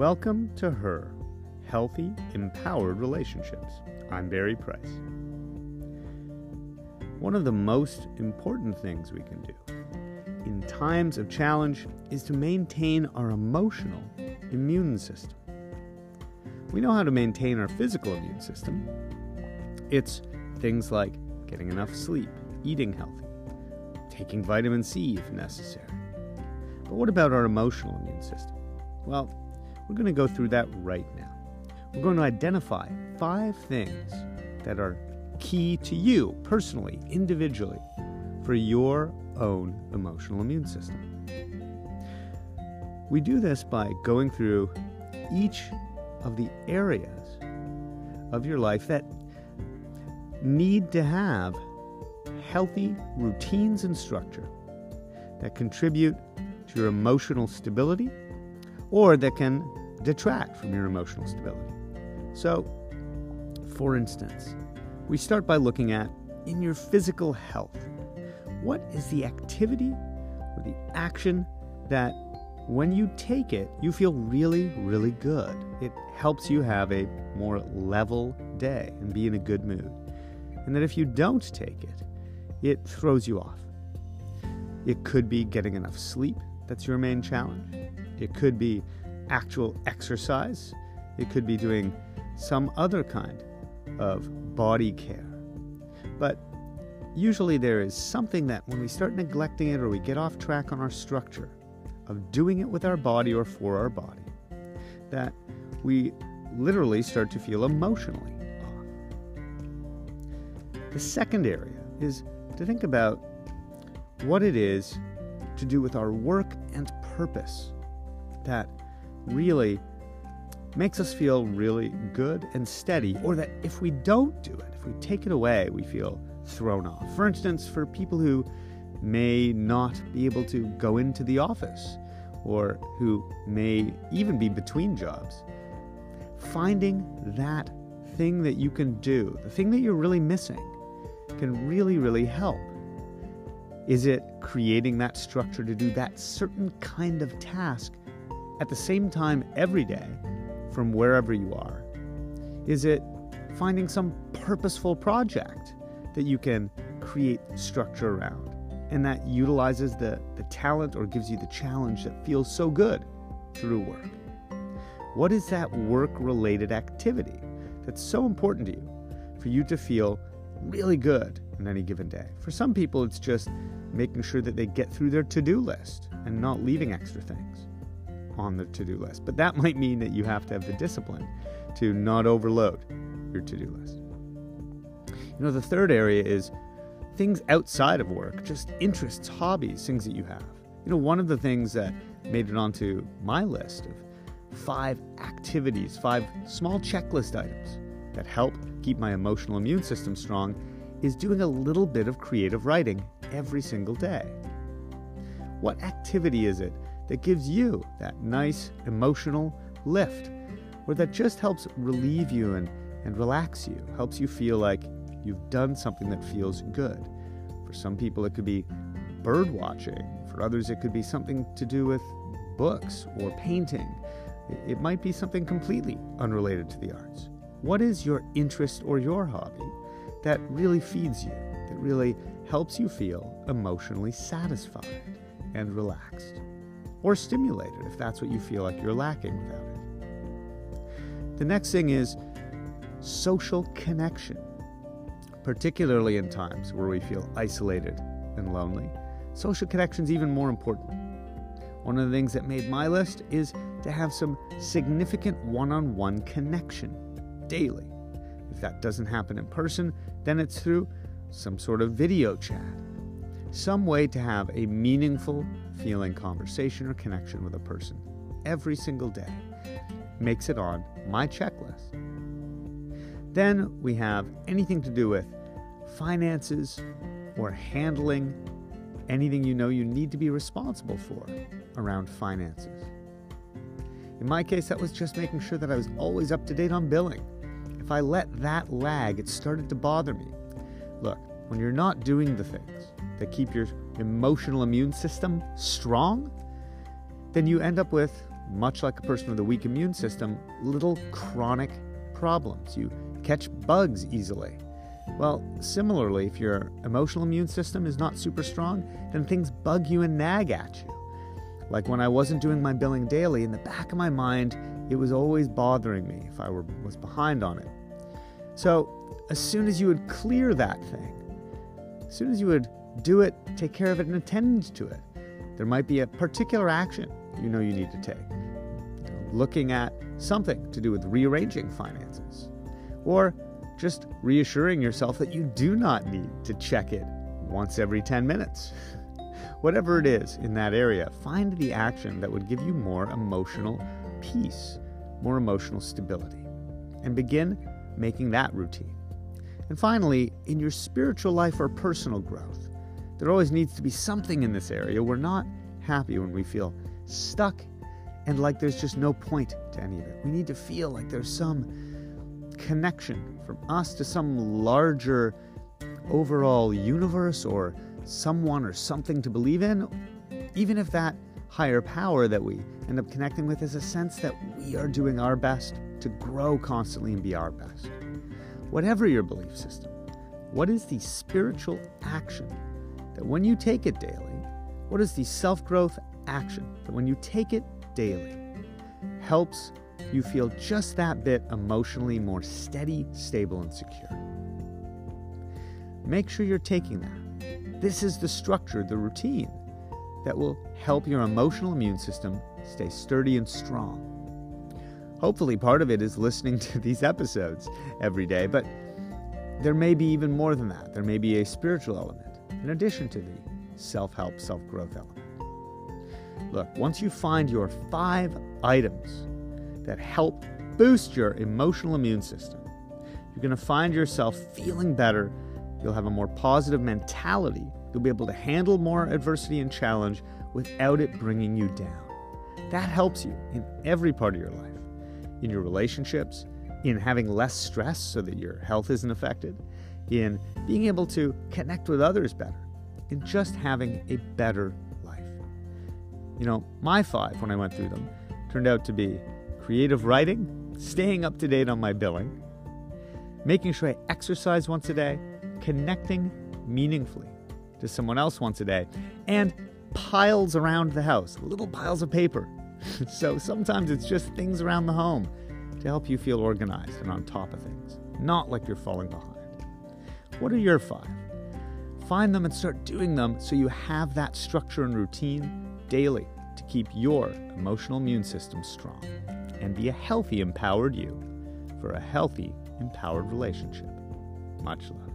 Welcome to Her Healthy, Empowered Relationships. I'm Barry Price. One of the most important things we can do in times of challenge is to maintain our emotional immune system. We know how to maintain our physical immune system. It's things like getting enough sleep, eating healthy, taking vitamin C if necessary. But what about our emotional immune system? Well, we're going to go through that right now. We're going to identify five things that are key to you personally, individually, for your own emotional immune system. We do this by going through each of the areas of your life that need to have healthy routines and structure that contribute to your emotional stability or that can detract from your emotional stability. So, for instance, we start by looking at in your physical health, what is the activity or the action that when you take it, you feel really, really good. It helps you have a more level day and be in a good mood. And that if you don't take it, it throws you off. It could be getting enough sleep, that's your main challenge. It could be actual exercise. It could be doing some other kind of body care. But usually there is something that when we start neglecting it or we get off track on our structure of doing it with our body or for our body, that we literally start to feel emotionally off. The second area is to think about what it is to do with our work and purpose really makes us feel really good and steady, or that if we don't do it, if we take it away, we feel thrown off. For instance, for people who may not be able to go into the office or who may even be between jobs, finding that thing that you can do, the thing that you're really missing, can really, really help. Is it creating that structure to do that certain kind of task at the same time every day from wherever you are? Is it finding some purposeful project that you can create structure around and that utilizes the, the talent or gives you the challenge that feels so good through work? What is that work related activity that's so important to you for you to feel really good in any given day? For some people, it's just making sure that they get through their to do list and not leaving extra things on the to do list. But that might mean that you have to have the discipline to not overload your to do list. You know, the third area is things outside of work, just interests, hobbies, things that you have. You know, one of the things that made it onto my list of five activities, five small checklist items that help keep my emotional immune system strong is doing a little bit of creative writing every single day. What activity is it that gives you that nice emotional lift, or that just helps relieve you and, and relax you, helps you feel like you've done something that feels good. For some people, it could be bird watching, for others, it could be something to do with books or painting. It might be something completely unrelated to the arts. What is your interest or your hobby that really feeds you, that really helps you feel emotionally satisfied and relaxed? Or stimulated if that's what you feel like you're lacking without it. The next thing is social connection, particularly in times where we feel isolated and lonely. Social connection is even more important. One of the things that made my list is to have some significant one on one connection daily. If that doesn't happen in person, then it's through some sort of video chat some way to have a meaningful feeling conversation or connection with a person every single day makes it on my checklist. Then we have anything to do with finances or handling anything you know you need to be responsible for around finances. In my case, that was just making sure that I was always up to date on billing. If I let that lag, it started to bother me. Look, when you're not doing the things that keep your emotional immune system strong, then you end up with much like a person with a weak immune system, little chronic problems. You catch bugs easily. Well, similarly, if your emotional immune system is not super strong, then things bug you and nag at you. Like when I wasn't doing my billing daily, in the back of my mind, it was always bothering me if I were, was behind on it. So, as soon as you would clear that thing, as soon as you would do it, take care of it, and attend to it, there might be a particular action you know you need to take. Looking at something to do with rearranging finances, or just reassuring yourself that you do not need to check it once every 10 minutes. Whatever it is in that area, find the action that would give you more emotional peace, more emotional stability, and begin making that routine. And finally, in your spiritual life or personal growth, there always needs to be something in this area. We're not happy when we feel stuck and like there's just no point to any of it. We need to feel like there's some connection from us to some larger overall universe or someone or something to believe in, even if that higher power that we end up connecting with is a sense that we are doing our best to grow constantly and be our best. Whatever your belief system, what is the spiritual action that when you take it daily, what is the self growth action that when you take it daily helps you feel just that bit emotionally more steady, stable, and secure? Make sure you're taking that. This is the structure, the routine that will help your emotional immune system stay sturdy and strong. Hopefully, part of it is listening to these episodes every day, but there may be even more than that. There may be a spiritual element in addition to the self help, self growth element. Look, once you find your five items that help boost your emotional immune system, you're going to find yourself feeling better. You'll have a more positive mentality. You'll be able to handle more adversity and challenge without it bringing you down. That helps you in every part of your life in your relationships, in having less stress so that your health isn't affected, in being able to connect with others better, in just having a better life. You know, my five, when I went through them, turned out to be creative writing, staying up to date on my billing, making sure I exercise once a day, connecting meaningfully to someone else once a day, and piles around the house, little piles of paper so sometimes it's just things around the home to help you feel organized and on top of things, not like you're falling behind. What are your five? Find them and start doing them so you have that structure and routine daily to keep your emotional immune system strong and be a healthy, empowered you for a healthy, empowered relationship. Much love.